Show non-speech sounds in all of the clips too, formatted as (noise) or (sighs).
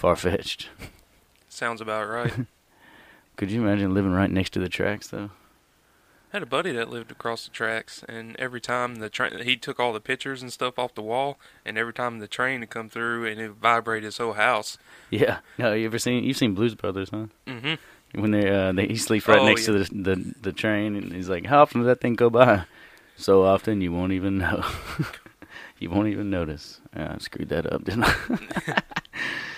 far fetched. Sounds about right. (laughs) Could you imagine living right next to the tracks though? I had a buddy that lived across the tracks, and every time the train, he took all the pictures and stuff off the wall, and every time the train would come through, and it would vibrate his whole house. Yeah. No, you ever seen you've seen Blues Brothers, huh? Mm-hmm. When they uh they he sleeps right Oh, next to the, the the train and he's like, How often does that thing go by? So often you won't even know. (laughs) you won't even notice. Yeah, I screwed that up, didn't I? (laughs)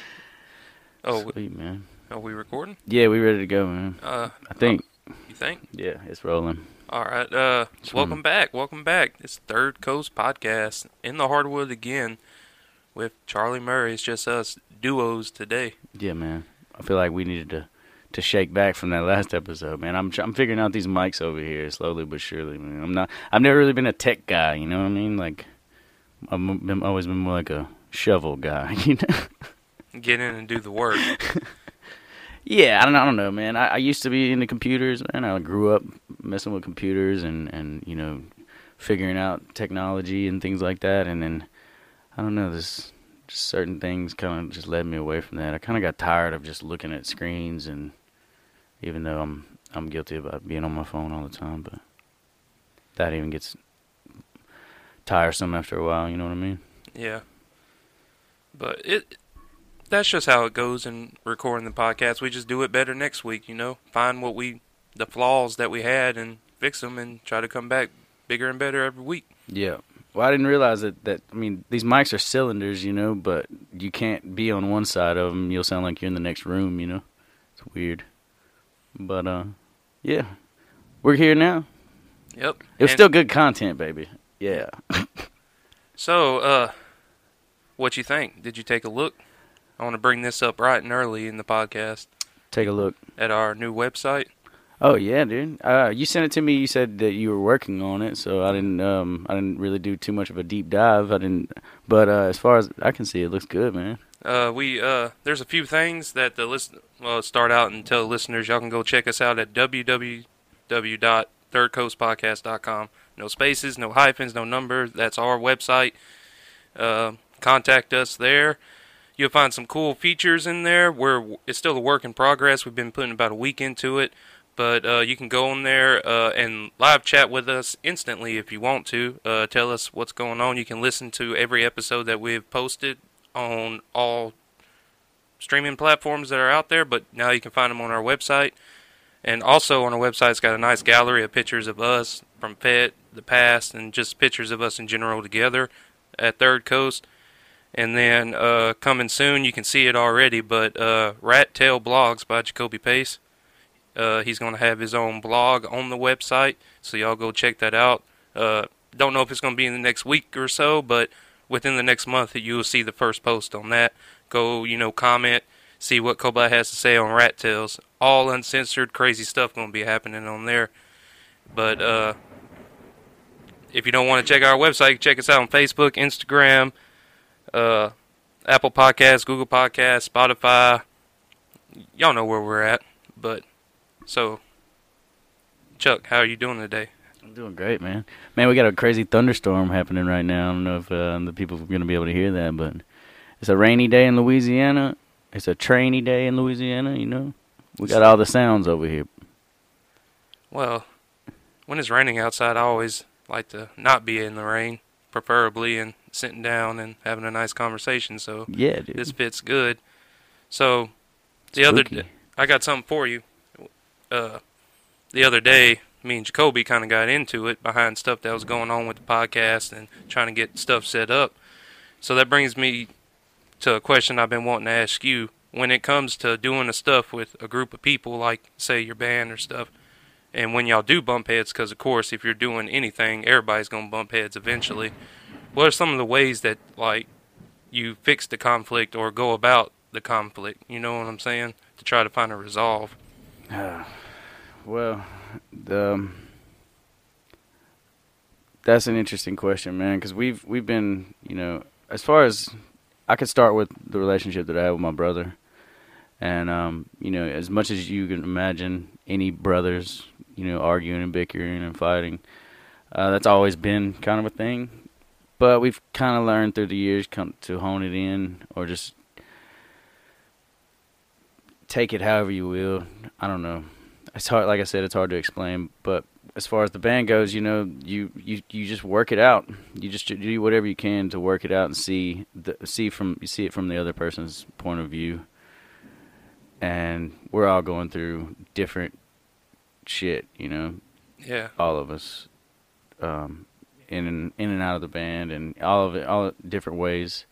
Oh, Sweet man. are we recording? Yeah, we ready to go, man. Uh, I think you think? yeah, it's rolling. All right. Uh, welcome back. Welcome back. It's Third Coast Podcast in the hardwood again with Charlie Murray. It's just us duos today. Yeah, man. I feel like we needed to to shake back from that last episode, man. I'm I'm figuring out these mics over here slowly but surely, man. I'm not. I've never really been a tech guy, you know what I mean? Like, I've been, always been more like a shovel guy, (laughs) you know? Get in and do the work. (laughs) yeah, I don't. I don't know, man. I, I used to be into computers, man. I grew up messing with computers and and you know, figuring out technology and things like that, and then I don't know this. Just certain things kind of just led me away from that. I kind of got tired of just looking at screens and even though I'm I'm guilty about being on my phone all the time, but that even gets tiresome after a while. You know what I mean? Yeah. But it that's just how it goes in recording the podcast. We just do it better next week, you know. Find what we the flaws that we had and fix them and try to come back bigger and better every week. Yeah. Well, I didn't realize that. That I mean, these mics are cylinders, you know, but you can't be on one side of them. You'll sound like you're in the next room. You know, it's weird. But uh, yeah, we're here now. Yep. It was And still good content, baby. Yeah. (laughs) So, uh what you think? Did you take a look? I want to bring this up right and early in the podcast Take a look. at our new website. Oh yeah, dude. Uh, you sent it to me. You said that you were working on it, so I didn't. Um, I didn't really do too much of a deep dive. I didn't. But uh, as far as I can see, it looks good, man. Uh, we uh, there's a few things that the list. Well, start out and tell listeners y'all can go check us out at www.thirdcoastpodcast.com. No spaces, no hyphens, no numbers. That's our website. Uh, contact us there. You'll find some cool features in there. We're it's still a work in progress. We've been putting about a week into it, but uh, you can go on there uh, and live chat with us instantly if you want to. Uh, tell us what's going on. You can listen to every episode that we've posted on all streaming platforms that are out there, but now you can find them on our website. And also on our website, it's got a nice gallery of pictures of us from FET, the past, and just pictures of us in general together at Third Coast. And then uh, coming soon, you can see it already, but uh, Rat Tail Blogs by Jacoby Pace. Uh, he's going to have his own blog on the website, so y'all go check that out. Uh, don't know if it's going to be in the next week or so, but within the next month, you will see the first post on that. Go, you know, comment, see what Kobai has to say on Rat Tails. All uncensored, crazy stuff going to be happening on there. But uh, if you don't want to check our website, check us out on Facebook, Instagram, uh, Apple Podcasts, Google Podcasts, Spotify. Y'all know where we're at. But so, Chuck, how are you doing today? I'm doing great, man. Man, we got a crazy thunderstorm happening right now. I don't know if uh, the people are gonna be able to hear that, but it's a rainy day in Louisiana. It's a trainy day in Louisiana. You know, we got all the sounds over here. Well, when it's raining outside, I always like to not be in the rain, preferably, and sitting down and having a nice conversation. So Yeah, dude. this fits good. So the Spooky. other I got something for you. Uh, the other day, me and Jacoby kind of got into it behind stuff that was going on with the podcast and trying to get stuff set up. So that brings me to a question I've been wanting to ask you. When it comes to doing the stuff with a group of people, like say your band or stuff, and when y'all do bump heads, because of course, if you're doing anything, everybody's gonna bump heads eventually. What are some of the ways that like you fix the conflict or go about the conflict? You know what I'm saying? To try to find a resolve. (sighs) Well, the um, that's an interesting question, man. Because we've we've been, you know, as far as I could start with the relationship that I have with my brother, and um, you know, as much as you can imagine, any brothers, you know, arguing and bickering and fighting, uh, that's always been kind of a thing. But we've kind of learned through the years come to hone it in, or just take it however you will. I don't know. It's hard. Like I said, it's hard to explain. But as far as the band goes, you know, you you you just work it out. You just do whatever you can to work it out and see the see from you see it from the other person's point of view. And we're all going through different shit, you know. Yeah. All of us, um, in and in and out of the band, and all of it, all different ways.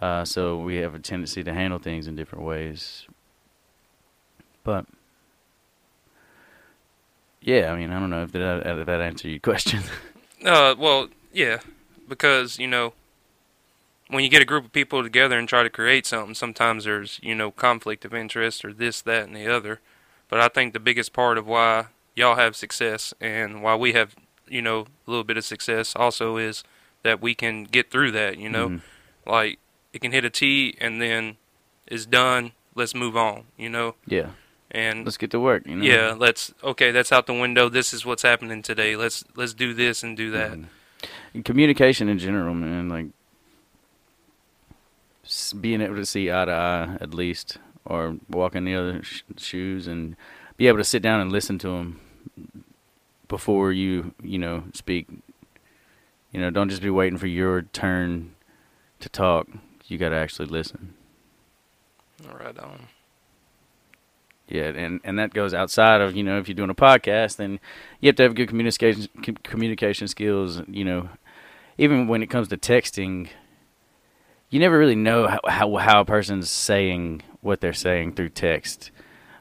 Uh, so we have a tendency to handle things in different ways. But yeah, I mean, I don't know if that if that answered your question. (laughs) Uh, well, yeah, because you know, when you get a group of people together and try to create something, sometimes there's you know conflict of interest or this, that, and the other. But I think the biggest part of why y'all have success and why we have you know a little bit of success also is that we can get through that. You know, Mhm. like it can hit a T and then it's done. Let's move on. You know, Yeah, and let's get to work. You know. yeah, let's okay. That's out the window. This is what's happening today. Let's let's do this and do that. Mhm. And communication in general, man. Like being able to see eye to eye, at least, or walk in the other sh- shoes, and be able to sit down and listen to them before you, you know, speak. You know, don't just be waiting for your turn to talk. You got to actually listen. All right, um, Yeah, and and that goes outside of you know if you're doing a podcast, then you have to have good communication communication skills. You know, even when it comes to texting, you never really know how how, how a person's saying what they're saying through text.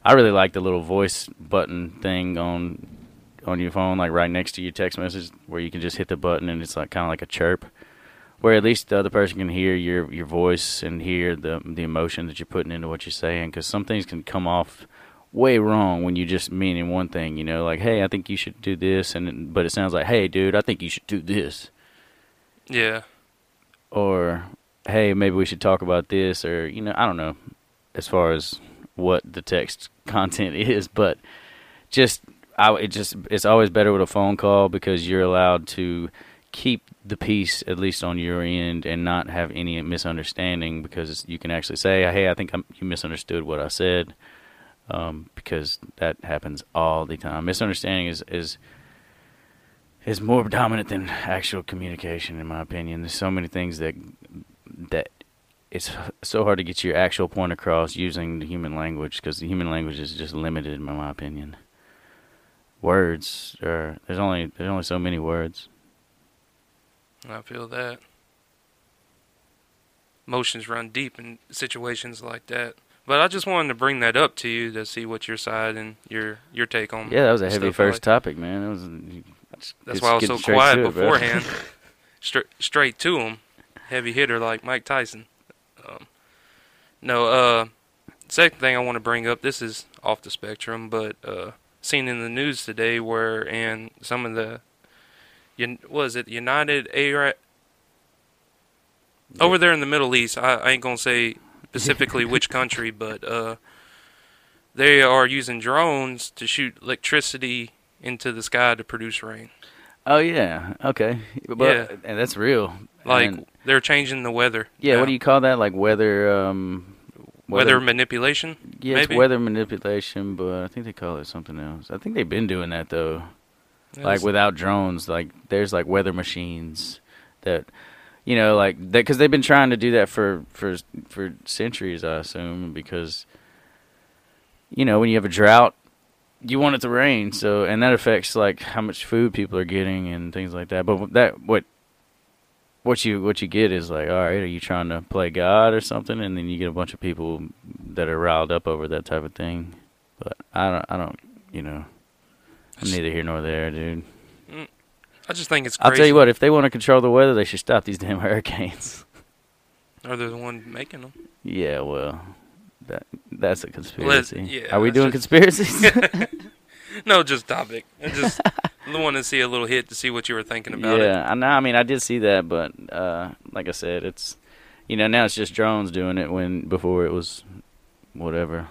I really like the little voice button thing on on your phone, like right next to your text message, where you can just hit the button and it's like kind of like a chirp, where at least the other person can hear your your voice and hear the the emotion that you're putting into what you're saying. Because some things can come off way wrong when you just meaning one thing, you know, like hey, I think you should do this, and but it sounds like hey, dude, I think you should do this, yeah, or hey, maybe we should talk about this, or you know, I don't know, as far as what the text (laughs) content is, but just I it just it's always better with a phone call because you're allowed to keep the peace at least on your end and not have any misunderstanding because you can actually say, hey, I think I'm, you misunderstood what I said um, because that happens all the time. Misunderstanding is is is more dominant than actual communication, in my opinion. There's so many things that that it's so hard to get your actual point across using the human language because the human language is just limited, in my opinion. Words are there's only there's only so many words. I feel that. Emotions run deep in situations like that. But I just wanted to bring that up to you to see what your side and your your take on. Yeah, that was a heavy first like- topic, man. It was. That's why I was so quiet it, beforehand. (laughs) straight straight to him, heavy hitter like Mike Tyson. Um, no, uh, second thing I want to bring up. This is off the spectrum, but uh, seen in the news today where in some of the, was it United Arab over there in the Middle East? I, I ain't gonna say specifically which (laughs) country, but uh, they are using drones to shoot electricity into the sky to produce rain. Oh yeah, okay, but Yeah. and that's real. Like And, they're changing the weather. yeah, now. what do you call that? Like weather, um, weather, manipulation? Yeah, maybe? it's weather manipulation, but I think they call it something else. I think they've been doing that though. like without drones like there's like weather machines that you know like that because they've been trying to do that for for for centuries i assume because you know when you have a drought you want it to rain so and that affects like how much food people are getting and things like that but that what what you what you get is like all right are you trying to play god or something and then you get a bunch of people that are riled up over that type of thing but i don't i don't you know i'm neither here nor there dude mm. I just think it's crazy. I'll tell you what, if they want to control the weather, they should stop these (laughs) damn hurricanes. Are they're the one making them. yeah, well, that that's a conspiracy. yeah, Are we doing just- conspiracies? (laughs) No, just topic. Just (laughs) want to see a little hit to see what you were thinking about it. yeah, I know. I mean, I did see that, but uh, like I said, it's you know now it's just drones doing it when before it was whatever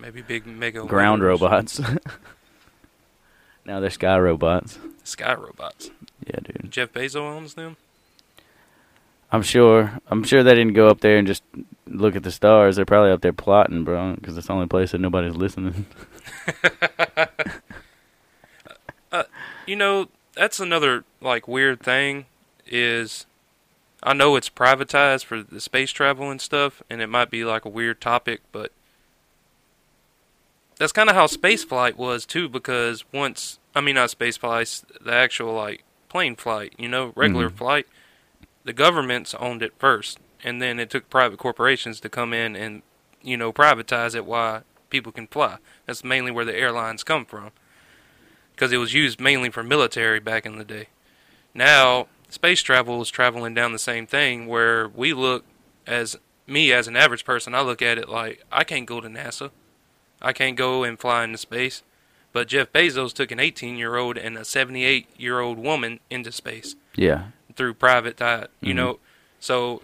Maybe big mega ground robots. (laughs) now they're sky robots. Sky robots. Yeah, dude. Jeff Bezos owns them. I'm sure. I'm sure they didn't go up there and just look at the stars. They're probably up there plotting, bro, because it's the only place that nobody's listening. (laughs) (laughs) You know, that's another like weird thing is I know it's privatized for the space travel and stuff and it might be like a weird topic, but that's kind of how space flight was too because once I mean not space flight, the actual like plane flight, you know, regular Mhm. flight, the governments owned it first and then it took private corporations to come in and you know privatize it Why people can fly. That's mainly where the airlines come from because it was used mainly for military back in the day. Now, space travel is traveling down the same thing where we look as me as an average person, I look at it like I can't go to NASA. I can't go and fly into space. But Jeff Bezos took an 18-year-old and a 78-year-old woman into space Yeah, through private diet, you Mhm. know. So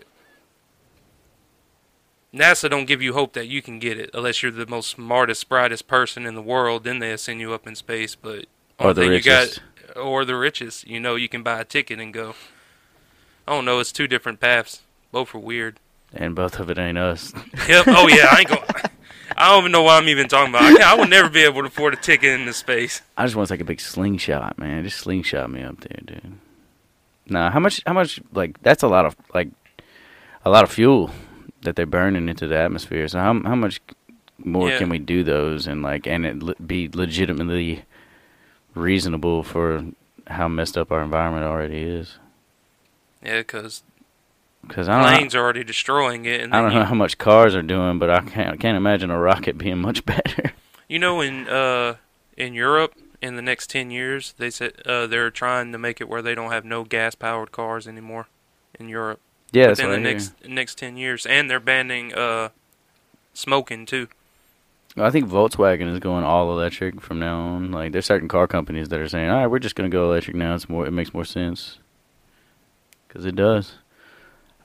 NASA don't give you hope that you can get it unless you're the most smartest, brightest person in the world. Then they'll send you up in space. But or the richest. you got, or the richest. You know, you can buy a ticket and go. I don't know. It's two different paths. Both are weird. and both of it ain't us. (laughs) Yep. Oh yeah. I ain't going. (laughs) I don't even know what I'm even talking about. I, I would never be able to afford a ticket into space. I just want to take a big slingshot, man. Just slingshot me up there, dude. Nah, how much? How much? Like that's a lot of like a lot of fuel that they're burning into the atmosphere. So how how much more Yeah. can we do those and like and it le- be legitimately reasonable for how messed up our environment already is? Yeah, because Because I don't know, planes are already destroying it, and I don't you, know how much cars are doing, but I can't I can't imagine a rocket being much (laughs) better. You know, in uh, in Europe, in the next ten years, they said uh, they're trying to make it where they don't have no gas powered cars anymore in Europe. yeah, that's within the I hear. next next ten years, and they're banning uh, smoking too. I think Volkswagen is going all electric from now on. Like, there's certain car companies that are saying, "All right, we're just gonna go electric now. It's more, it makes more sense." Because it does.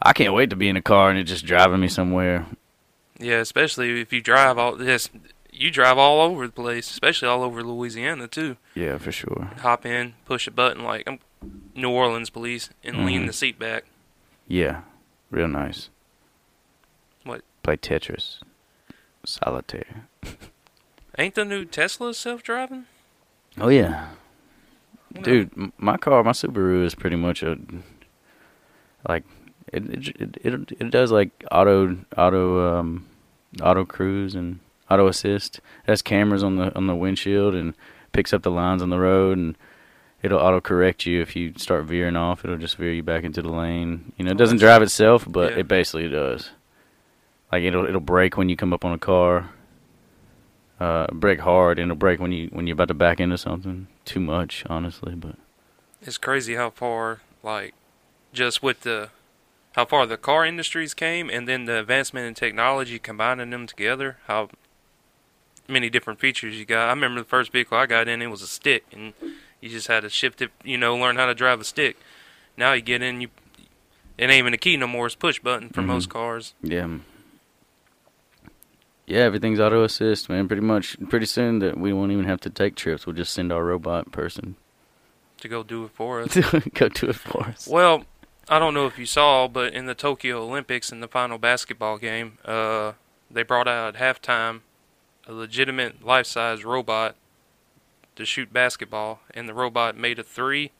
I can't wait to be in a car and it just driving me somewhere. Yeah, especially if you drive all this, you drive all over the place, especially all over Louisiana too. Yeah, for sure. Hop in, push a button like I'm New Orleans police, and lean Mhm. the seat back. Yeah, real nice. What? Play Tetris, solitaire. Ain't the new Tesla self driving? Oh yeah, dude. My car, my Subaru, is pretty much a like it it it, it, it does like auto auto um auto cruise and auto assist. It has cameras on the on the windshield and picks up the lines on the road and it'll auto correct you if you start veering off. It'll just veer you back into the lane. You know, it doesn't drive itself, but Yeah. it basically does. Like it'll it'll brake when you come up on a car. Uh, brake hard and it'll brake when you when you're about to back into something. Too much, honestly, but It's crazy how far, like, just with the how far the car industries came, and then the advancement in technology combining them together. How many different features you got? I remember the first vehicle I got in, it was a stick, and you just had to shift it. You know, learn how to drive a stick. Now you get in, you it ain't even a key no more. It's push button for Mhm. most cars. yeah. Yeah, everything's auto assist, man. Pretty much, pretty soon that we won't even have to take trips. We'll just send our robot person To go do it for us. (laughs) go do it for us. Well, I don't know if you saw, but in the Tokyo Olympics, in the final basketball game, uh, they brought out at halftime a legitimate life-size robot to shoot basketball, and the robot made a three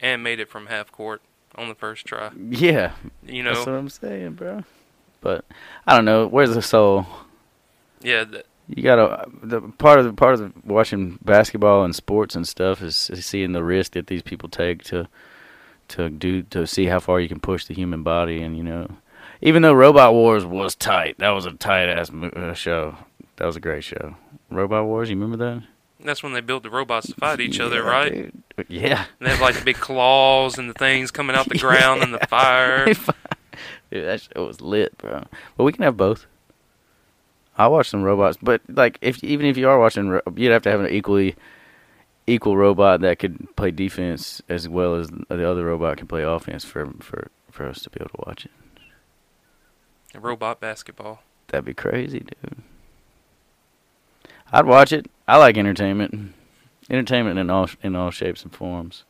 and made it from half court on the first try. Yeah, You that's know, what I'm saying, bro. But I don't know. Where's the soul? Yeah, th- You gotta the part of the part of the, watching basketball and sports and stuff is, is seeing the risk that these people take to to do to see how far you can push the human body and you know even though Robot Wars was tight that was a tight ass uh, show. That was a great show. Robot Wars you remember that? That's when they built the robots to fight each other, Yeah, right? dude. yeah. And they have like the big claws and the things coming out the (laughs) ground and the fire. (laughs) Dude, that show was lit bro. But we can have both I'll watch some robots but like if even if you are watching you'd have to have an equally equal robot that could play defense as well as the other robot can play offense for for for us to be able to watch it. Robot basketball. That'd be crazy, dude. I'd watch it. I like entertainment. Entertainment in all in all shapes and forms.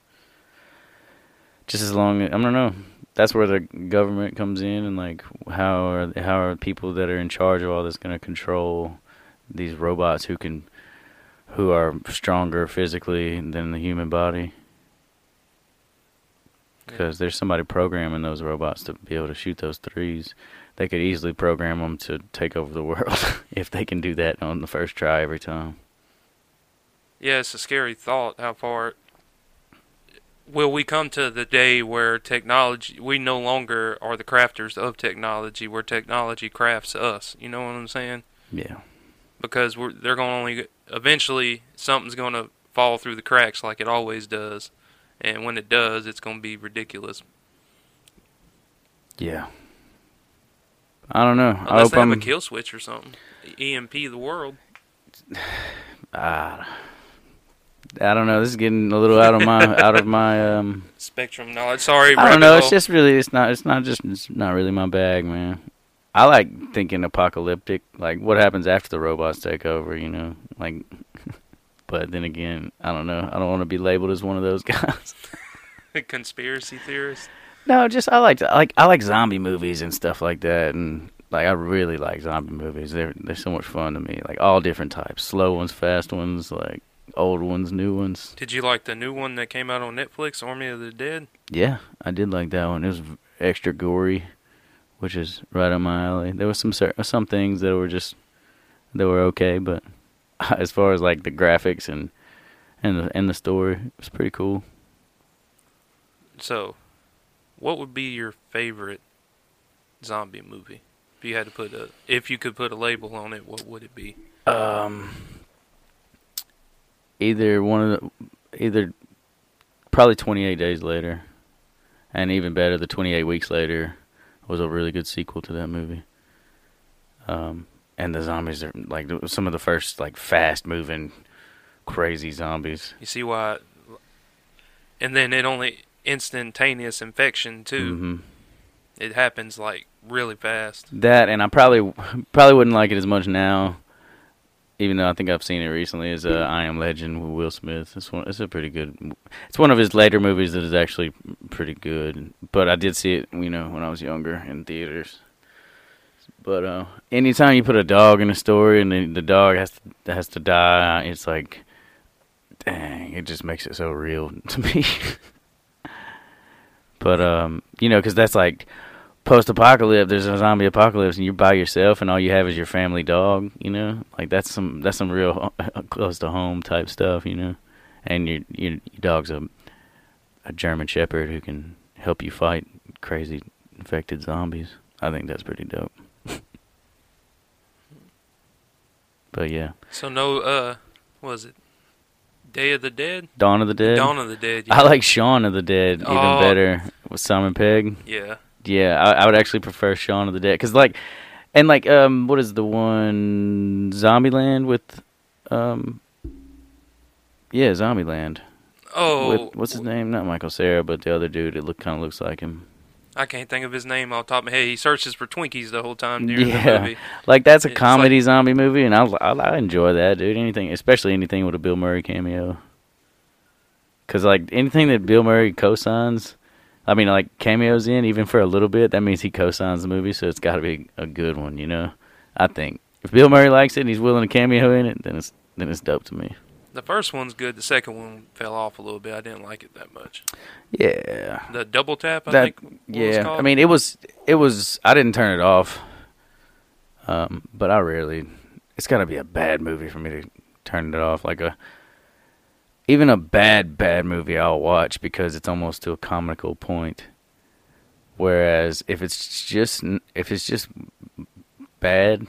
Just as long as I don't know. That's where the government comes in and like how are how are people that are in charge of all this going to control these robots who can who are stronger physically than the human body? Because there's somebody programming those robots to be able to shoot those threes. They could easily program them to take over the world (laughs) if they can do that on the first try every time. Yeah, it's a scary thought how far will we come to the day where technology we no longer are the crafters of technology where technology crafts us. You know what I'm saying? yeah Because we're they're going to only eventually something's going to fall through the cracks like it always does. And when it does, it's going to be ridiculous. yeah i don't know i Unless hope they have i'm a kill switch or something. EMP the world. (sighs) Ah, I don't know. This is getting a little out of my (laughs) out of my um. Spectrum knowledge. Sorry, I don't know. It's just really. It's not. It's not just. It's not really my bag, man. I like thinking apocalyptic, like what happens after the robots take over. You know, like. (laughs) But then again, I don't know. I don't want to be labeled as one of those (laughs) guys. conspiracy theorist. no, just I like like I like zombie movies and stuff like that, and like I really like zombie movies. They're they're so much fun to me. Like all different types, slow ones, fast ones, like old ones, new ones. Did you like the new one that came out on Netflix, Army of the Dead? Yeah, I did like that one. It was extra gory, which is right up my alley. There was some some things that were just that were okay, but (laughs) as far as like the graphics and and the and the story, it was pretty cool. So, what would be your favorite zombie movie? If you had to put a, if you could put a label on it, what would it be? Um, either one of the either probably 28 days later, and even better, the 28 weeks later was a really good sequel to that movie. Um, and the zombies are like some of the first like fast moving, crazy zombies. You see why? And then it only instantaneous infection too. hmm It happens like really fast. That and I probably probably wouldn't like it as much now, even though I think I've seen it recently. Is uh, I Am Legend with Will Smith. It's one. It's a pretty good. It's one of his later movies that is actually pretty good. But I did see it, you know, when I was younger in theaters. But uh, anytime you put a dog in a story and the, the dog has to, has to die, it's like, dang, it just makes it so real (laughs) to me. but um, you know, because that's like post-apocalypse. There's a zombie apocalypse, and you're by yourself, and all you have is your family dog. You know, like that's some that's some real (laughs) close to home type stuff. You know, and your your, your dog's a a German Shepherd who can help you fight crazy infected zombies. I think that's pretty dope. (laughs) but yeah, So no, uh, what was it Day of the Dead? Dawn of the Dead. Dawn of the Dead. I like Shaun of the Dead even Oh. better with Simon Pegg. Yeah. Yeah, I, I would actually prefer Shaun of the Dead because, like, and like, um, what is the one Zombieland with, um, yeah, Zombieland. Oh, with, what's his name? Not Michael Cera, but the other dude. It look kind of looks like him. I can't think of his name off top of my head. He searches for Twinkies the whole time during Yeah. the movie. (laughs) Like that's a It's comedy zombie movie, and I, I I enjoy that, dude. Anything, especially anything with a Bill Murray cameo. Cause like anything that Bill Murray co-signs, I mean like cameos in, even for a little bit, that means he co-signs the movie, so it's got to be a good one, you know. I think if Bill Murray likes it and he's willing to cameo in it, then it's then it's dope to me. The first one's good. The second one fell off a little bit. I didn't like it that much. Yeah, The double tap, I that think. what was yeah. I mean, it was it was. I didn't turn it off, um, but I rarely. It's got to be a bad movie for me to turn it off. Like a even a bad bad movie, I'll watch because it's almost to a comical point. Whereas if it's just if it's just bad,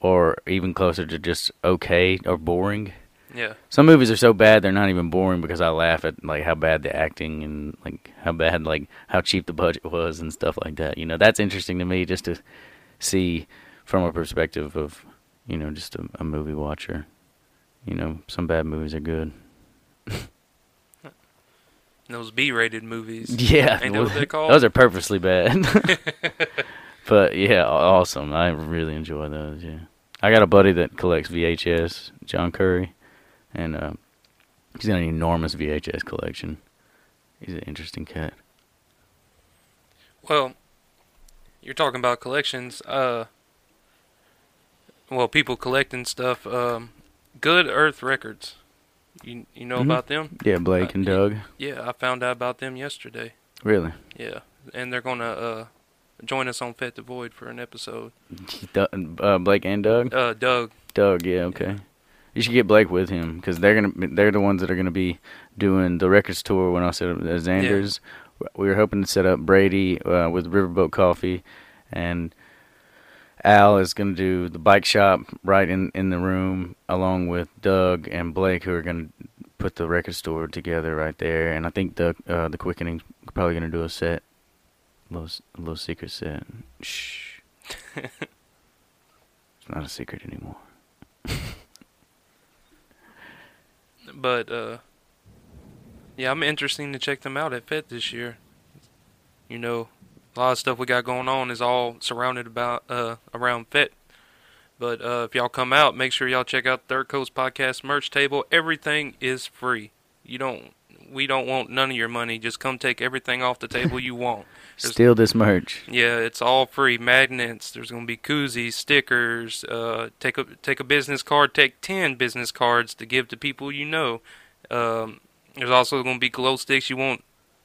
or even closer to just okay or boring, yeah. some movies are so bad they're not even boring because I laugh at like how bad the acting and like how bad like how cheap the budget was and stuff like that. You know, that's interesting to me just to see from a perspective of you know just a, a movie watcher. You know, some bad movies are good. (laughs) Those B-rated movies. (laughs) Yeah, Ain't that what they're called? those are purposely bad. (laughs) but yeah, awesome. I really enjoy those. Yeah, I got a buddy that collects VHS, John Curry, and uh, he's got an enormous VHS collection. He's an interesting cat. Well, you're talking about collections. Uh, well, people collecting stuff. Um, Good Earth Records. You you know Mhm. about them? Yeah, Blake Uh, and. Doug. Yeah, I found out about them yesterday. Really? Yeah, and they're gonna uh join us on Fet the Void for an episode. (laughs) Uh, Blake and Doug. Uh, Doug. Doug, yeah, okay. You should get Blake with him because they're gonna they're the ones that are gonna be doing the records tour when I said at Xander's. We were hoping to set up Brady uh, with Riverboat Coffee, and Al is gonna do the bike shop right in in the room along with Doug and Blake, who are gonna put the record store together right there. And I think the uh, the Quickening probably gonna do a set, a little a little secret set. Shh. (laughs) it's not a secret anymore. (laughs) But uh, yeah, I'm interested to check them out at Fet this year. You know, a lot of stuff we got going on is all surrounded about uh around Fet. But uh, if y'all come out, make sure y'all check out Third Coast Podcast merch table. Everything is free. You don't. We don't want none of your money. Just come take everything off the table you want. (laughs) There's- Steal this merch. Yeah, it's all free. Magnets. There's gonna be koozies, stickers. Uh, take a take a business card. Take ten business cards to give to people you know. Um, there's also gonna be glow sticks. You want,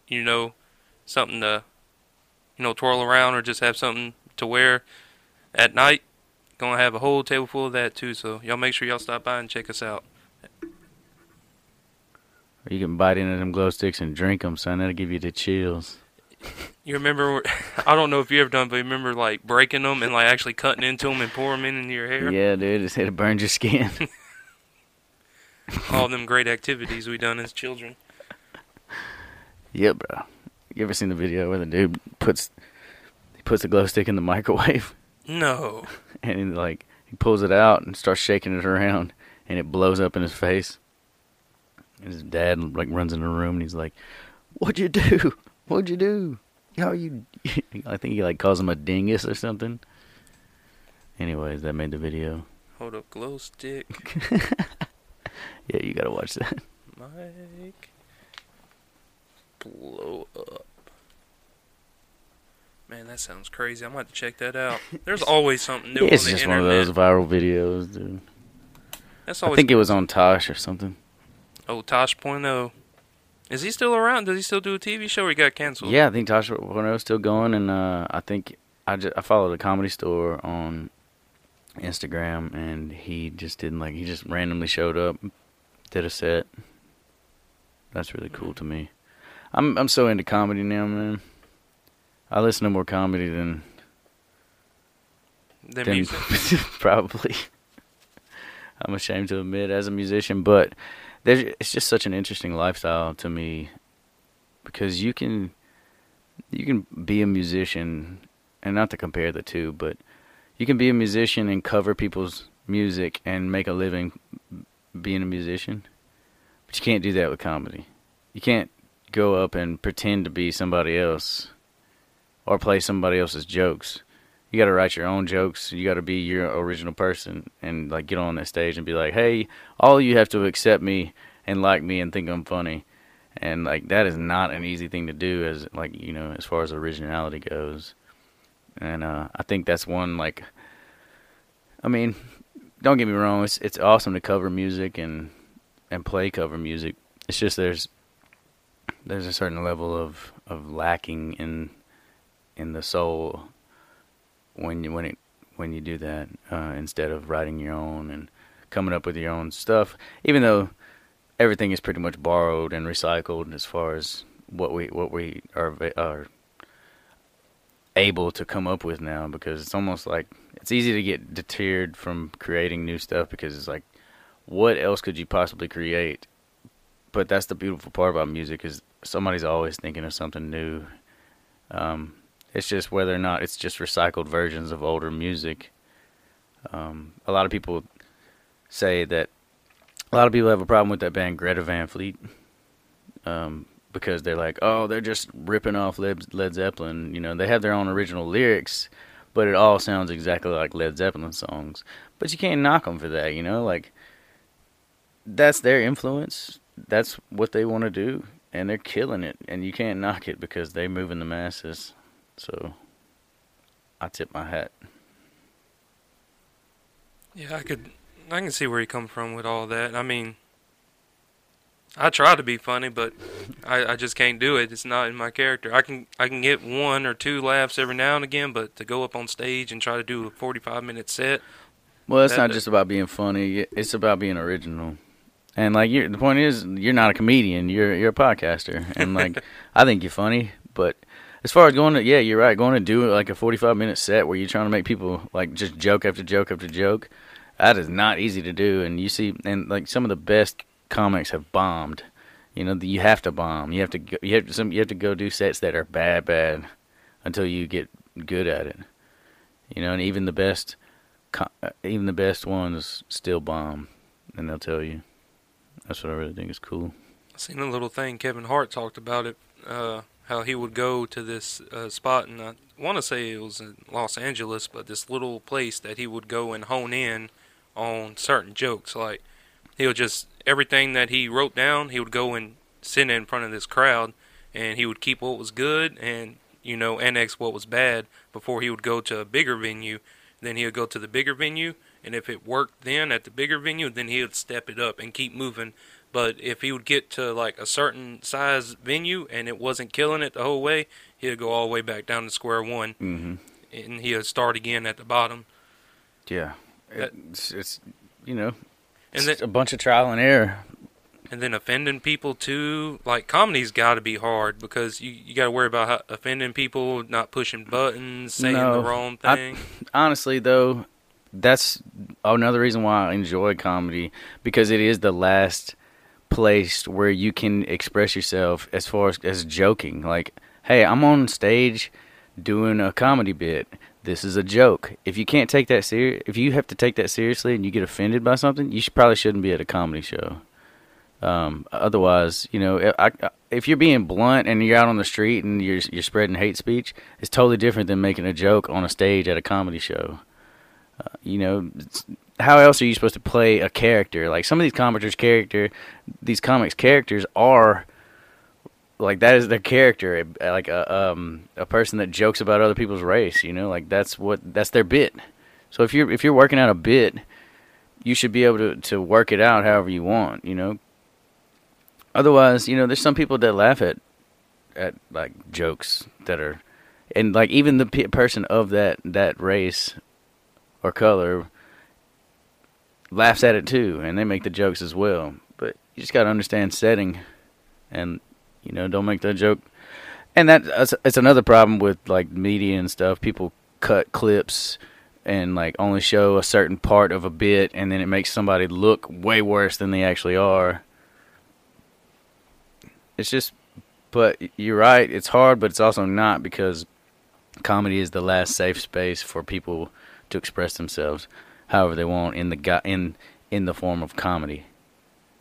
you know, something to, you know, twirl around or just have something to wear at night. Gonna have a whole table full of that too. So y'all make sure y'all stop by and check us out. Or you can bite into them glow sticks and drink them, son. That'll give you the chills. You remember? (laughs) I don't know if you ever done, but you remember like breaking them and like actually cutting into them and pouring them into your hair. Yeah, dude. It's it'll burn your skin. (laughs) (laughs) All them great activities we done as children. yeah, bro. You ever seen the video where the dude puts he puts the glow stick in the microwave No. (laughs) and he, like he pulls it out and starts shaking it around and it blows up in his face. And his dad like runs in the room and he's like, "What'd you do? What'd you do? How you?" (laughs) I think he like calls him a dingus or something. Anyways, that made the video. Hold up, glow stick, (laughs) Yeah, you gotta watch that. mic, blow up. Man, that sounds crazy. I'm gonna have to check that out. There's (laughs) always something new it's on the just one of those viral videos, dude. That's I always think it was on Tosh or something. oh Tosh.0. Is he still around? Does he still do a TV show or he got canceled? Yeah, I think Tosh is still going, and uh, I think I just I followed a comedy store on Instagram, and he just didn't like he just randomly showed up, did a set. That's really cool to me. I'm I'm so into comedy now, man. I listen to more comedy than than music. (laughs) probably. I'm ashamed to admit as a musician, but there's, it's just such an interesting lifestyle to me because you can you can be a musician and not to compare the two, but you can be a musician and cover people's music and make a living being a musician. But you can't do that with comedy. You can't go up and pretend to be somebody else or play somebody else's jokes you got to write your own jokes. You got to be your original person and like get on that stage and be like, "Hey, all you have to accept me and like me and think I'm funny." And like that is not an easy thing to do as like, you know, as far as originality goes. And uh I think that's one like I mean, don't get me wrong, it's it's awesome to cover music and and play cover music. It's just there's there's a certain level of of lacking in in the soul when you when it when you do that uh, instead of writing your own and coming up with your own stuff. Even though everything is pretty much borrowed and recycled as far as what we what we are are able to come up with now, because it's almost like it's easy to get deterred from creating new stuff because it's like, what else could you possibly create? But that's the beautiful part about music is somebody's always thinking of something new. Um, it's just whether or not it's just recycled versions of older music. Um, a lot of people say that a lot of people have a problem with that band Greta Van Fleet um, because they're like, oh, they're just ripping off Led, Led Zeppelin. You know, they have their own original lyrics, but it all sounds exactly like Led Zeppelin songs. But you can't knock them for that. You know, like that's their influence. That's what they want to do, and they're killing it, and you can't knock it because they're moving the masses. So, I tip my hat. Yeah, I could. I can see where you come from with all that. I mean, I try to be funny, but (laughs) I, I just can't do it. It's not in my character. I can I can get one or two laughs every now and again, but to go up on stage and try to do a forty five minute set, Well, it's That- not just about being funny. It's about being original. And like, you're, the point is, you're not a comedian. You're you're a podcaster, and like, (laughs) I think you're funny. But as far as going to, yeah, you're right. Going to do like a 45 minute set where you're trying to make people like just joke after joke after joke, that is not easy to do. And you see, and like some of the best comics have bombed. You know, you have to bomb. You have to go, you have to some you have to go do sets that are bad, bad, until you get good at it. You know, and even the best uh, even the best ones still bomb, and they'll tell you. That's what I really think is cool. I seen a little thing Kevin Hart talked about it. Uh, how he would go to this uh, spot, and I want to say it was in Los Angeles, but this little place that he would go and hone in on certain jokes. Like he would just everything that he wrote down, he would go and sit in front of this crowd, and he would keep what was good and you know annex what was bad before he would go to a bigger venue. Then he would go to the bigger venue, and if it worked then at the bigger venue, then he would step it up and keep moving but if he would get to like a certain size venue and it wasn't killing it the whole way, he'd go all the way back down to square one Mm-hmm. and he'd start again at the bottom. Yeah, That- it's, it's you know, And it's then a bunch of trial and error. and then offending people too. Like comedy's got to be hard because you you got to worry about how, offending people, not pushing buttons, saying No, the wrong I- thing. (laughs) Honestly, though, that's another reason why I enjoy comedy because it is the last place where you can express yourself as far as, as joking. Like, hey, I'm on stage doing a comedy bit. This is a joke. If you can't take that serious, if you have to take that seriously and you get offended by something, you should, probably shouldn't be at a comedy show. Um, otherwise, you know, I, I, if you're being blunt and you're out on the street and you're you're spreading hate speech, it's totally different than making a joke on a stage at a comedy show. Uh, you know, how else are you supposed to play a character? Like some of these commenters' character, these comics characters are like that is their character, like a um a person that jokes about other people's race. You know, like that's what that's their bit. So if you're if you're working out a bit, you should be able to to work it out however you want. You know. Otherwise, you know, there's some people that laugh at at like jokes that are, and like even the pe- person of that that race or color laughs at it too, and they make the jokes as well. But you just gotta understand setting, and you know, don't make that joke. And that it's another problem with like media and stuff. People cut clips and like only show a certain part of a bit, and then it makes somebody look way worse than they actually are. It's just, but you're right. It's hard, but it's also not because comedy is the last safe space for people to express themselves however they want in the gu- in in the form of comedy,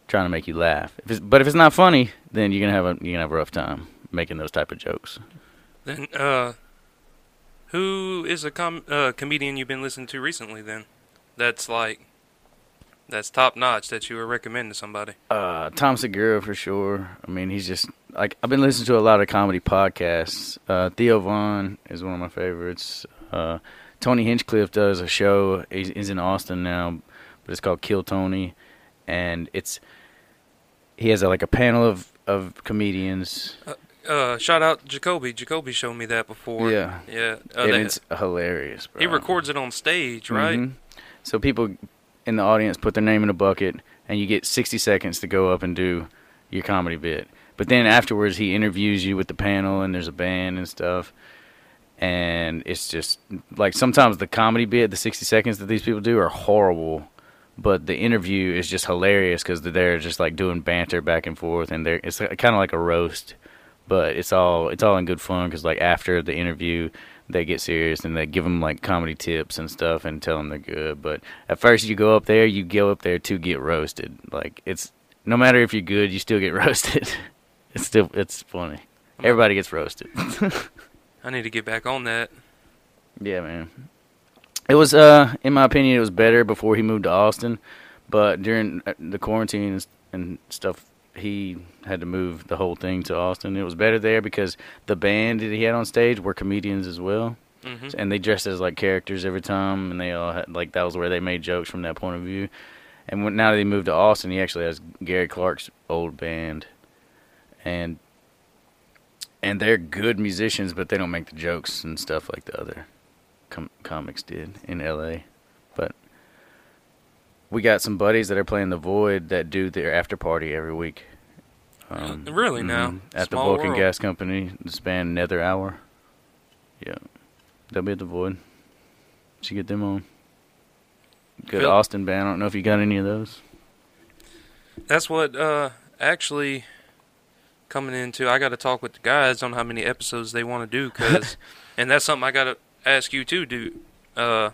trying to make you laugh. If it's, but if it's not funny, then you're gonna have a you're gonna have a rough time making those type of jokes. Then uh, who is a com- uh, comedian you've been listening to recently? Then that's like that's top notch that you would recommend to somebody. Uh, Tom Segura for sure. I mean, he's just like I've been listening to a lot of comedy podcasts. Uh, Theo Von is one of my favorites. Uh, Tony Hinchcliffe does a show. He's, he's in Austin now, but it's called Kill Tony, and it's he has a, like a panel of of comedians. Uh, shout out Jacoby. Jacoby showed me that before. Yeah. yeah. Uh, and it's hilarious. Bro. he records it on stage, right? Mhm. So people in the audience put their name in a bucket, and you get 60 seconds to go up and do your comedy bit. But then afterwards, he interviews you with the panel, and there's a band and stuff. And it's just like sometimes the comedy bit, the 60 seconds that these people do, are horrible. But the interview is just hilarious because they're just like doing banter back and forth, and they're it's kind of like a roast, but it's all it's all in good fun because like after the interview, they get serious and they give them like comedy tips and stuff and tell them they're good. But at first, you go up there, you go up there to get roasted. Like it's no matter if you're good, you still get (laughs) roasted. it's still it's funny. Everybody gets roasted. (laughs) I need to get back on that. yeah, man. It was uh in my opinion, it was better before he moved to Austin, but during uh, the quarantine and stuff he had to move the whole thing to Austin. It was better there because the band that he had on stage were comedians as well, hmm and they dressed as like characters every time, and they all had like that was where they made jokes from that point of view. And when, now that he moved to Austin, he actually has Gary Clark's old band, and and they're good musicians, but they don't make the jokes and stuff like the other com- comics did in L.A. But we got some buddies that are playing the Void that do their after party every week. Um, (laughs) Really now? mhm, at the Vulcan world. Gas Company, this band Nether Hour. Yeah, they'll be at the Void. Should get them on. Good Phil- Austin band. I don't know if you got any of those. That's what uh actually coming into. I got to talk with the guys on how many episodes they want to do, cause, (laughs) and that's something I got to ask you too, do, uh,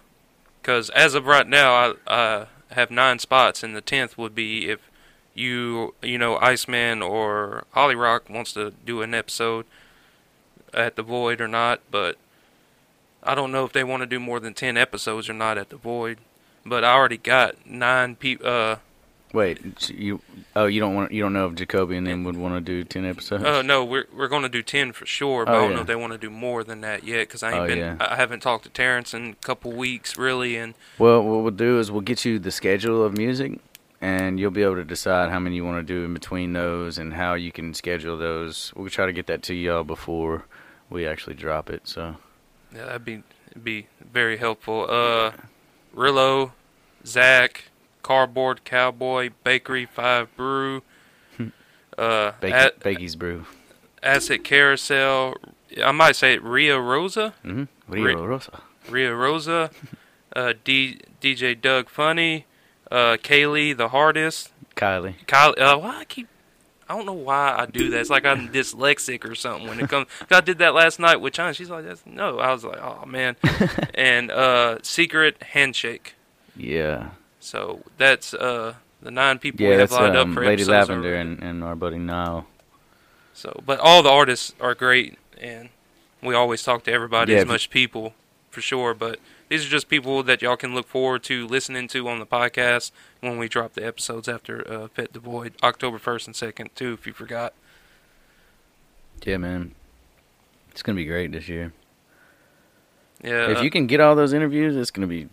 cause as of right now, I uh have nine spots, and the tenth would be if you you know Iceman or Holly Rock wants to do an episode at the Void or not, but I don't know if they want to do more than ten episodes or not at the Void. But I already got nine people. Uh, Wait, you oh you don't want you don't know if Jacoby and them would want to do ten episodes? Uh, no, we're we're going to do ten for sure, but Oh, I don't yeah. know if they want to do more than that yet because I ain't Oh, been. yeah. I haven't talked to Terrence in a couple weeks really, and Well, what we'll do is we'll get you the schedule of music, and you'll be able to decide how many you want to do in between those and how you can schedule those. We'll try to get that to y'all before we actually drop it. So yeah, that'd be be very helpful. Uh, Rillo, Zach, Cardboard Cowboy, Bakery Five Brew, uh, Bake- at, Bakey's Brew. Acid Carousel. I might say Ria Rosa, Mm-hmm. Ri- Rio Rosa. Ria Rosa, uh, D, DJ Doug Funnie, uh, Kaylee the Hardest. Kylie. Kylie. uh, why I keep, I don't know why I do that. It's like I'm dyslexic or something when it comes. I did that last night with China. She's like, That's, no. I was like, oh man. (laughs) and uh, secret handshake. Yeah. So that's uh the nine people Yeah, we have lined um, up for Lady Lavender and, and our buddy Nile. So, but all the artists are great, and we always talk to everybody Yeah, as much people for sure. But these are just people that y'all can look forward to listening to on the podcast when we drop the episodes after uh, Fet du Void, October first and second too. If you forgot. Yeah, man. It's gonna be great this year. Yeah. if uh, you can get all those interviews, it's gonna be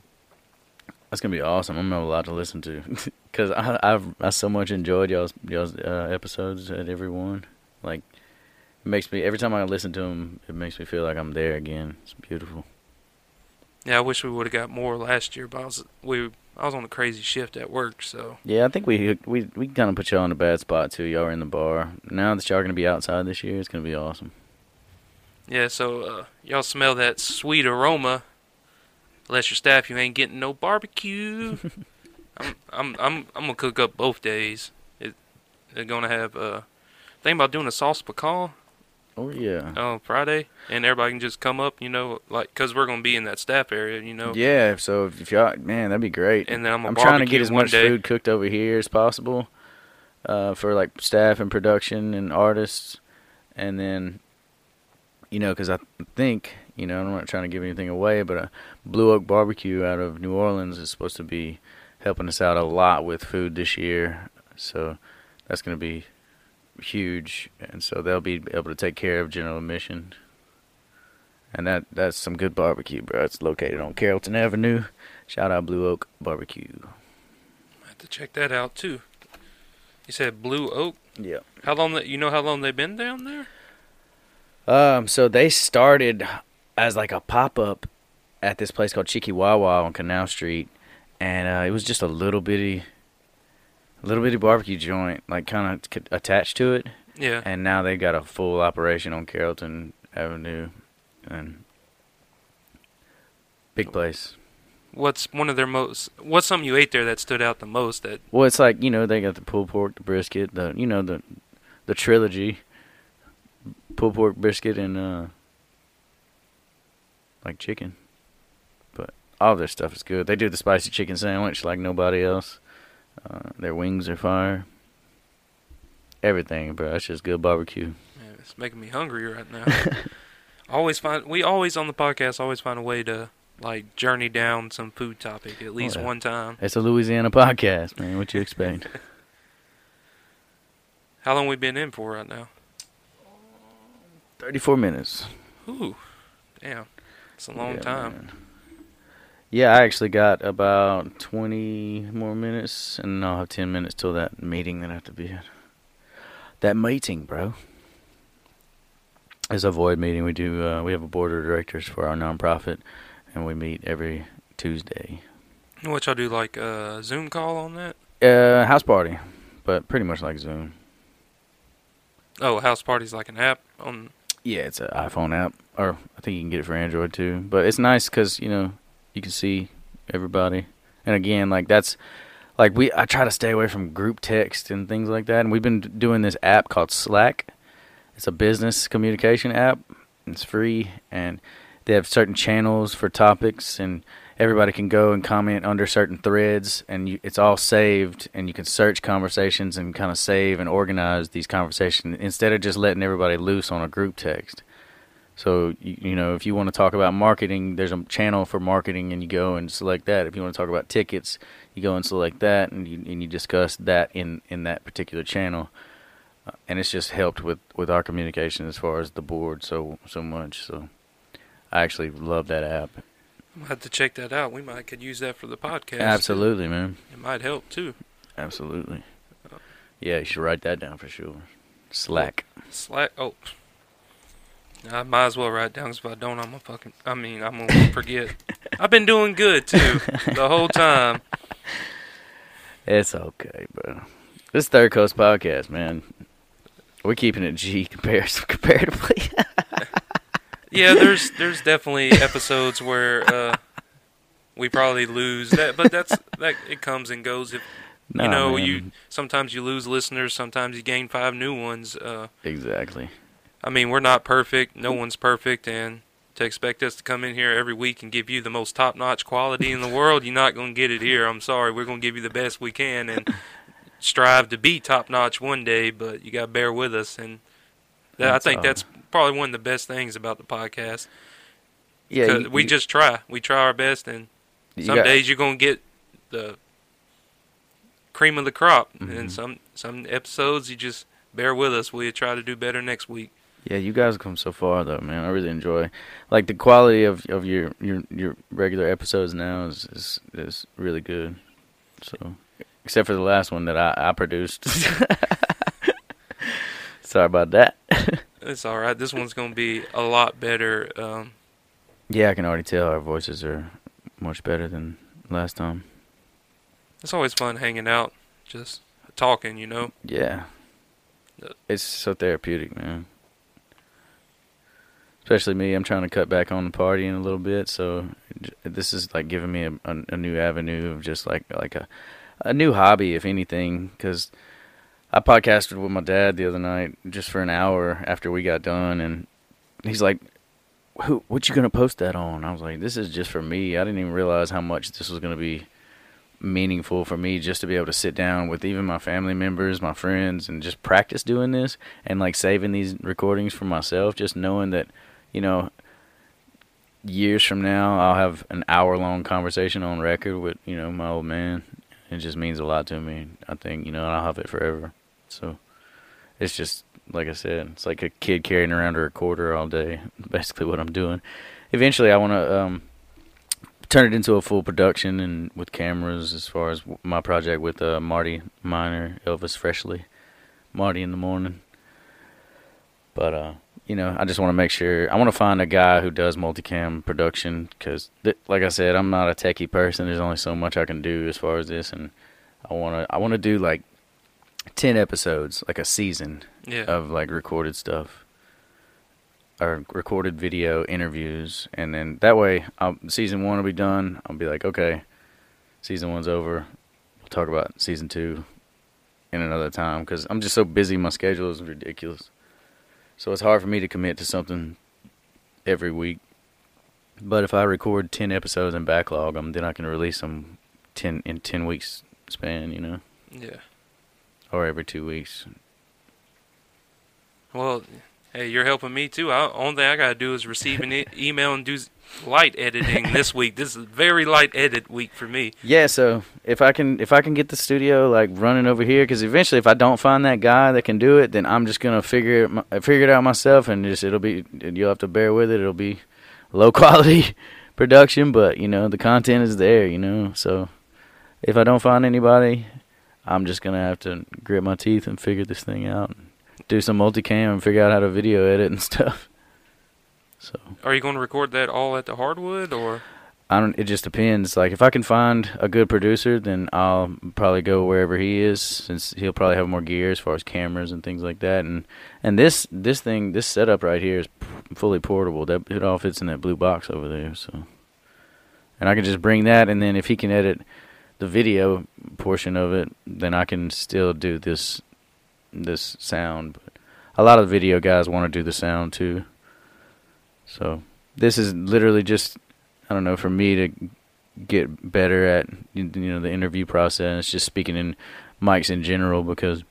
that's gonna be awesome. I'm gonna have a lot to listen to (laughs) because I I've I so much enjoyed y'all's y'all's uh, episodes at every one. Like it makes me every time I listen to them, it makes me feel like I'm there again. It's beautiful. Yeah, I wish we would have got more last year, but I was we I was on a crazy shift at work, so Yeah, I think we we we kind of put y'all in a bad spot too. Y'all were in the bar. Now that y'all are gonna be outside this year, it's gonna be awesome. yeah. So uh, y'all smell that sweet aroma. Bless your staff, you ain't getting no barbecue. (laughs) I'm I'm I'm I'm gonna cook up both days. It, they're gonna have uh, thing about doing a sauce piquante Oh yeah. on Friday, and everybody can just come up, you know, like because we're gonna be in that staff area, you know. Yeah, so if, y'all, man, that'd be great. And then I'm I'm trying to get as much day. food cooked over here as possible, uh, for like staff and production and artists, and then, you know, because I think, you know, I'm not trying to give anything away, but uh, Blue Oak Barbecue out of New Orleans is supposed to be helping us out a lot with food this year, so that's gonna be huge, and so they'll be able to take care of general admission. And that that's some good barbecue, bro. It's located on Carrollton Avenue. Shout out Blue Oak Barbecue. I have to check that out too. You said Blue Oak. Yeah. How long? That, you know how long they've been down there? Um. So they started as like a pop up at this place called Chickie Wah Wah on Canal Street, and uh, it was just a little bitty, little bitty barbecue joint, like kind of attached to it. Yeah. And now they got a full operation on Carrollton Avenue, and big place. What's one of their most? What's something you ate there that stood out the most? That Well, it's like you know they got the pulled pork, the brisket, the you know the the trilogy, pulled pork, brisket, and uh like chicken. But all their stuff is good. They do the spicy chicken sandwich like nobody else. Uh, their wings are fire. Everything, bro. It's just good barbecue. man, it's making me hungry right now. (laughs) always find we always on the podcast always find a way to like journey down some food topic at least yeah. one time. It's a Louisiana podcast, man. What you expect? (laughs) How long we been in for right now? 34 minutes. Ooh, damn, it's a long Yeah, time. man. Yeah, I actually got about 20 more minutes, and I'll have 10 minutes till that meeting that I have to be at. That meeting, bro. It's a void meeting. We do. Uh, we have a board of directors for our nonprofit, and we meet every Tuesday. What y'all do, like a Zoom call on that? Uh, house party, but pretty much like Zoom. Oh, house party's like an app on. Yeah, it's an iPhone app, or I think you can get it for Android too. But it's nice because you know you can see everybody, and again, like that's like we. I try to stay away from group text and things like that. And we've been doing this app called Slack. It's a business communication app. It's free, and they have certain channels for topics, and everybody can go and comment under certain threads, and you, it's all saved, and you can search conversations and kind of save and organize these conversations instead of just letting everybody loose on a group text. So you, you know, if you want to talk about marketing, there's a channel for marketing, and you go and select that. If you want to talk about tickets, you go and select that, and you and you discuss that in in that particular channel. Uh, and it's just helped with with our communication as far as the board so so much. So I actually love that app. Gonna have to check that out. We might could use that for the podcast. Absolutely, man. It might help too. Absolutely. Yeah, you should write that down for sure. Slack. Slack. Oh, I might as well write it down 'cause if I don't, I'm gonna fucking. I mean, I'm gonna (laughs) forget. I've been doing good too the whole time. (laughs) It's okay, bro. This Third Coast podcast, man. We're keeping it G (laughs) comparatively. Yeah, there's there's definitely episodes where uh, we probably lose that, but that's that it comes and goes. If you know, man. you sometimes you lose listeners, sometimes you gain five new ones. Uh, exactly. I mean, we're not perfect. No one's perfect, and to expect us to come in here every week and give you the most top-notch quality in the world, you're not going to get it here. I'm sorry. We're going to give you the best we can and strive to be top-notch one day, but you got to bear with us. And that, I think all. that's probably one of the best things about the podcast. Yeah, you- we you- just try. We try our best, and you some got- days you're going to get the cream of the crop, Mhm. and some some episodes you just bear with us. We'll try to do better next week. Yeah, you guys come so far though, man. I really enjoy like the quality of, of your, your your regular episodes now is, is is really good. So except for the last one that I, I produced. (laughs) (laughs) Sorry about that. (laughs) It's all right. This one's going to be a lot better. Um, yeah, I can already tell our voices are much better than last time. it's always fun hanging out, just talking. You know. Yeah. It's so therapeutic, man. Especially me, I'm trying to cut back on the partying a little bit, so this is like giving me a, a, a new avenue of just like like a a new hobby, if anything. Because I podcasted with my dad the other night just for an hour after we got done, and he's like, "Who? What you gonna post that on?" I was like, "This is just for me. I didn't even realize how much this was gonna be." meaningful for me just to be able to sit down with even my family members, my friends, and just practice doing this and like saving these recordings for myself. Just knowing that, you know, years from now I'll have an hour long conversation on record with you know my old man. It just means a lot to me. I think you know I'll have it forever. So it's just like I said, it's like a kid carrying around a recorder all day. (laughs) Basically, what I'm doing. Eventually, I want to. Um, turn it into a full production and with cameras as far as my project with uh, Marty Miner, Elvis Freshly, Marty in the morning. But uh, you know, I just want to make sure I want to find a guy who does multicam production because, th- like I said, I'm not a techie person. There's only so much I can do as far as this, and I want to I want to do like ten episodes, like a season Yeah. of like recorded stuff or recorded video interviews and then that way I'll, season one will be done i'll be like okay season one's over we'll talk about season two in another time because i'm just so busy my schedule is ridiculous so it's hard for me to commit to something every week. But if i record 10 episodes and backlog them, then i can release them 10 in 10 weeks span you know? Yeah. or every two weeks. Well, Hey, you're helping me too. I, only thing I gotta do is receive an e- (laughs) email and do light editing this week. This is very light edit week for me. Yeah, so if I can if I can get the studio like running over here, because eventually if I don't find that guy that can do it, then I'm just gonna figure it, figure it out myself, and just it'll be you'll have to bear with it. It'll be low (laughs) quality production, but you know the content is there. You know, so if I don't find anybody, I'm just gonna have to grit my teeth and figure this thing out. Do some multicam and figure out how to video edit and (laughs) stuff. So. Are you going to record that all at the hardwood or? I don't. It just depends. Like if I can find a good producer, then I'll probably go wherever he is, since he'll probably have more gear as far as cameras and things like that. And and this this thing, this setup right here is p- fully portable. That it all fits in that blue box over there. So, and I can just bring that, and then if he can edit the video portion of it, then I can still do this this sound. A lot of video guys want to do the sound too. So this is literally just I don't know, for me to get better at you know the interview process, just speaking in mics in general because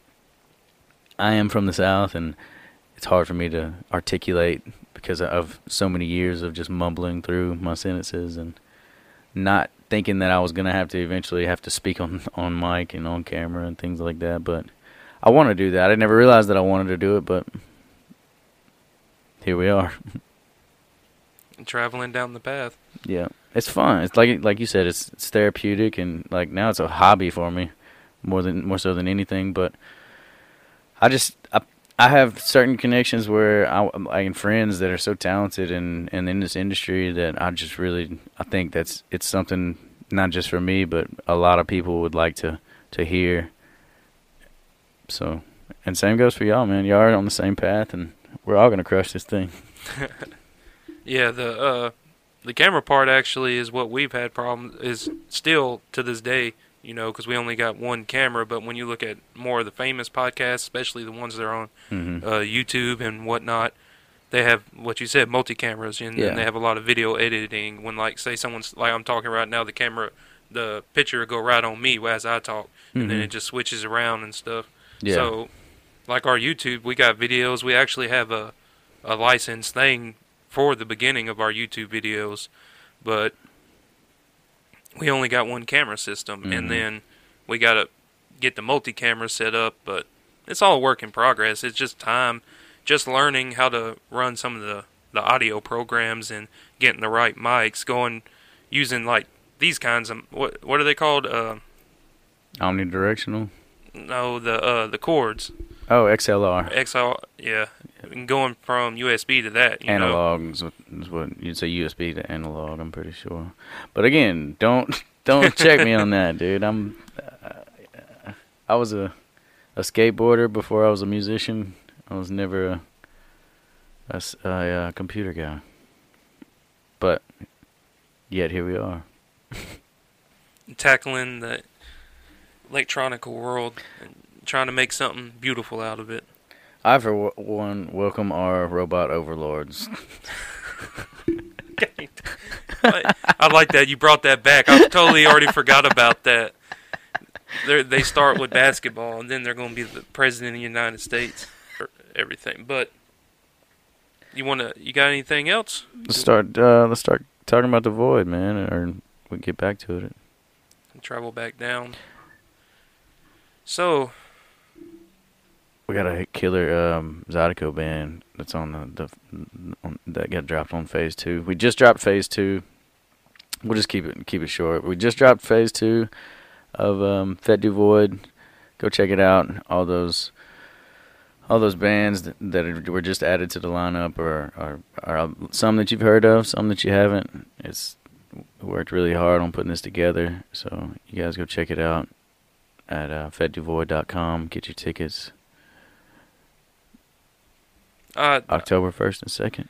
I am from the south and it's hard for me to articulate because of so many years of just mumbling through my sentences and not thinking that I was gonna have to eventually have to speak on on mic and on camera and things like that. But I want to do that. I never realized that I wanted to do it, but here we are. (laughs) traveling down the path. Yeah, it's fun. It's like like you said, it's it's therapeutic and like now it's a hobby for me, more than more so than anything. But I just I, I have certain connections where I I and friends that are so talented and and in this industry that I just really I think that's it's something not just for me but a lot of people would like to to hear. So and same goes for y'all, man. Y'all are on the same path and we're all gonna crush this thing. (laughs) Yeah, the uh, the camera part actually is what we've had problems is still to this day. You know, because we only got one camera. But when you look at more of the famous podcasts, especially the ones that are on Mm-hmm. uh, YouTube and whatnot, they have what you said, multi cameras, and, Yeah. and they have a lot of video editing. When like say someone's like I'm talking right now, the camera, the picture will go right on me as I talk, and then Mhm. it just switches around and stuff. Yeah. So, like our YouTube, we got videos. We actually have a a licensed thing for the beginning of our YouTube videos, but we only got one camera system, Mhm. and then we got to get the multi-camera set up. But it's all a work in progress. It's just time, just learning how to run some of the the audio programs and getting the right mics going, using like these kinds of what what are they called? Uh, Omnidirectional. No, the uh the cords. Oh, XLR. XLR, yeah, going from USB to that, you know. analog is what, is what you'd say USB to analog. I'm pretty sure. But again, don't (laughs) don't check me on that, dude. I'm uh, I was a a skateboarder before I was a musician. I was never a, a computer guy. But yet here we are. (laughs) tackling the electronic world and trying to make something beautiful out of it. I for w- one welcome our robot overlords. (laughs) (laughs) I, like that you brought that back. I totally already forgot about that. They they start with basketball and then they're going to be the president of the United States for everything. But you want to you got anything else? Let's start. Uh, let's start talking about the void, man, or we get back to it. Travel back down. So, We got a killer um, Zydeco band that's on the, the on, that got dropped on phase two. We just dropped phase two. We'll just keep it keep it short. We just dropped phase two of um, Fet du Void. Go check it out. All those all those bands that, that were just added to the lineup are, are are some that you've heard of, some that you haven't. It's worked really hard on putting this together. So you guys go check it out at uh, fetduvoid.com. Get your tickets. uh, October 1st and 2nd.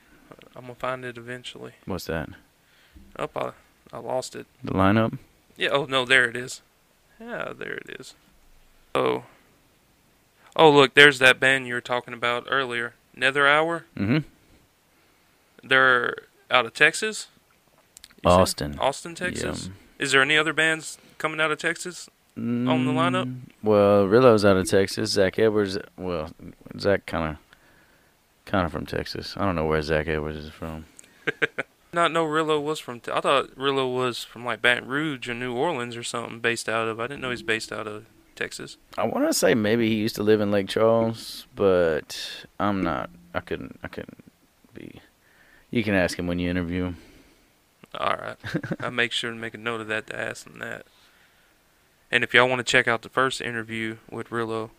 I'm gonna find it eventually. What's that? Up, I, I lost it. The lineup? Yeah. Oh no, there it is. Yeah, there it is. Oh. Oh look, there's that band you were talking about earlier, Nether Hour. Mm-hmm. They're out of Texas. Said? Austin. Austin, Texas. Is there any other bands coming out of Texas? Yeah. On the lineup? Mm, Well, Rillo's out of Texas. Zach Edwards, well, Zach kind of Kind of from Texas. I don't know where Zach Edwards is from. (laughs) Not know Rillo was from. I thought Rillo was from like Baton Rouge or New Orleans or something. Based out of. I didn't know he's based out of Texas. I want to say maybe he used to live in Lake Charles, but I'm not. I couldn't. I couldn't be. You can ask him when you interview him. All right. (laughs) I make sure to make a note of that to ask him that. And if y'all want to check out the first interview with Rillo,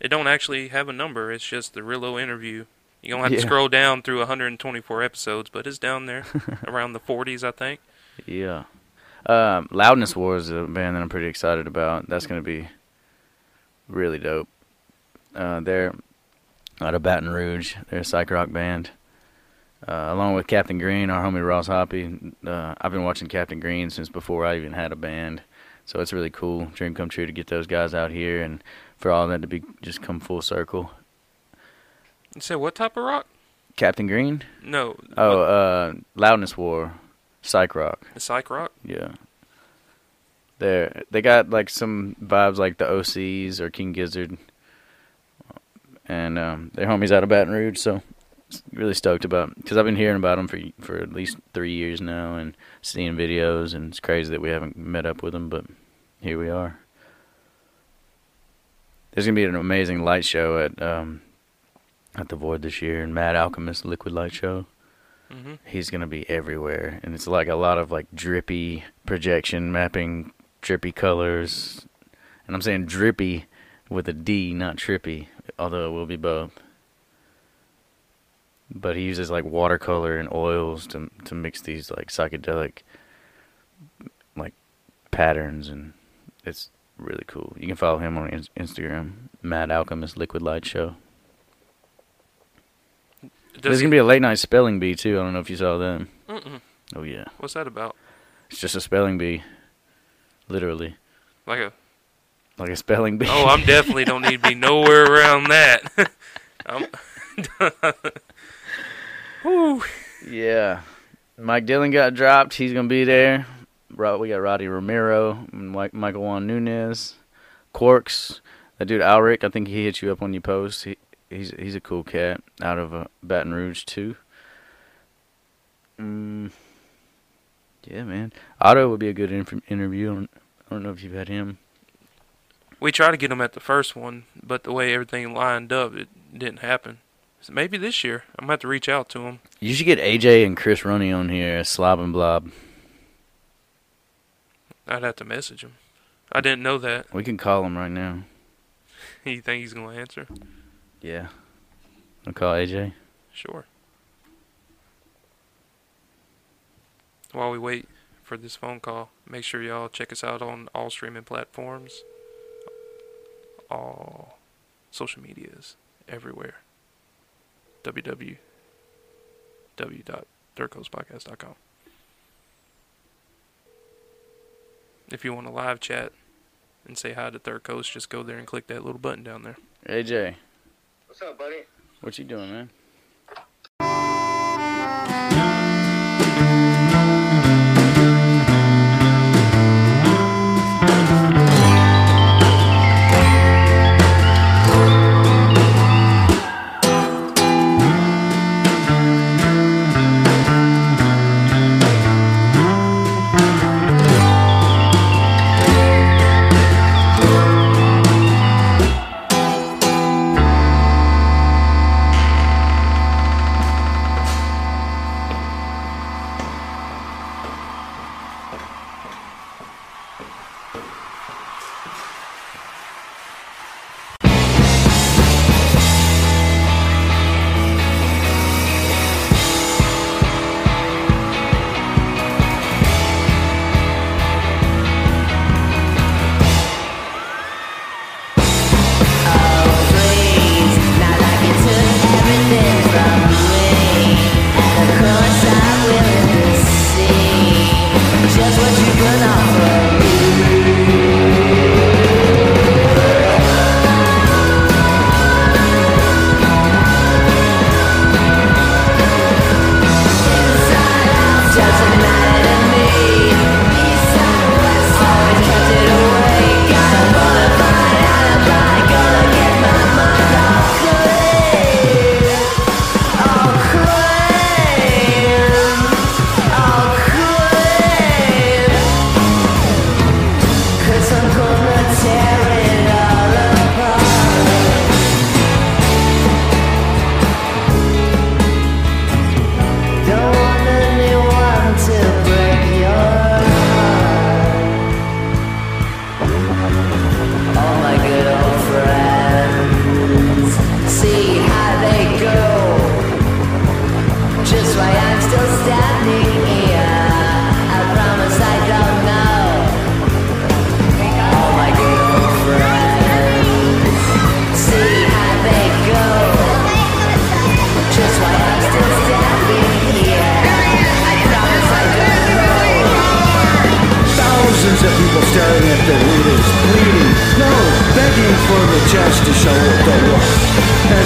it don't actually have a number. It's just the Rillo interview. You don't have Yeah. to scroll down through 124 episodes, but it's down there (laughs) around the 40s, I think. Yeah. Um, Loudness War is a band that I'm pretty excited about. That's going to be really dope. Uh, they're out of Baton Rouge. They're a psych rock band. Uh, along with Captain Green, our homie Ross Hoppy. Uh, I've been watching Captain Green since before I even had a band. So it's really cool. Dream come true to get those guys out here and for all that to be just come full circle. You said what type of rock? Captain Green? No. Oh, uh, Loudness War, psych rock. psych rock? Yeah. They're they got like some vibes like the OCs or King Gizzard, and um, they're homies out of Baton Rouge. So really stoked about because I've been hearing about them for for at least three years now and seeing videos, and it's crazy that we haven't met up with them, but here we are. There's gonna be an amazing light show at um, at the Void this year, and Mad Alchemist Liquid Light Show hmm he's gonna be everywhere, and it's like a lot of like drippy projection mapping, drippy colors, and I'm saying drippy with a D, not trippy, although it will be both. But he uses like watercolor and oils to to mix these like psychedelic like patterns, and it's really cool. You can follow him on Instagram, Mad Alchemist Liquid Light Show. There's gonna be a late night spelling bee too. I don't know if you saw them. Mm-mm. Oh yeah. What's that about? It's just a spelling bee. Literally. Like a. Like a spelling bee. Oh, I'm definitely don't need to be nowhere around that. (laughs) (laughs) I'm. (laughs) Whew. yeah. Mike Dillon got dropped. He's going to be there. We got Roddy Romero, and Mike- Michael Juan Nunez, Quarks. That dude Alric, I think he hit you up on your post. He, he's he's a cool cat out of uh, Baton Rouge too. Mm, yeah, man. Otto would be a good inf- interview. I don't, I don't know if you've had him. We tried to get him at the first one, but the way everything lined up, it didn't happen. So maybe this year, I'm gonna have to reach out to him. You should get AJ and Chris Runny on here as Slob and Blob. I'd have to message him. I didn't know that. We can call him right now. (laughs) You think he's gonna answer? Yeah. I'll call AJ. Sure. While we wait for this phone call, make sure y'all check us out on all streaming platforms, all social medias, everywhere. www.thirdcoastpodcast.com. If you want to live chat and say hi to Third Coast, just go there and click that little button down there. AJ, What's up, buddy? what you doing, man?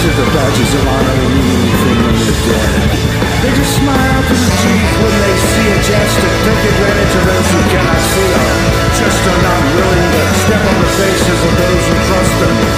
Measure the badges of honor and anything when they're dead. They just smile through the teeth when they see a chance take advantage of those who cannot see them. Just are not willing to step on the faces of those who trust them.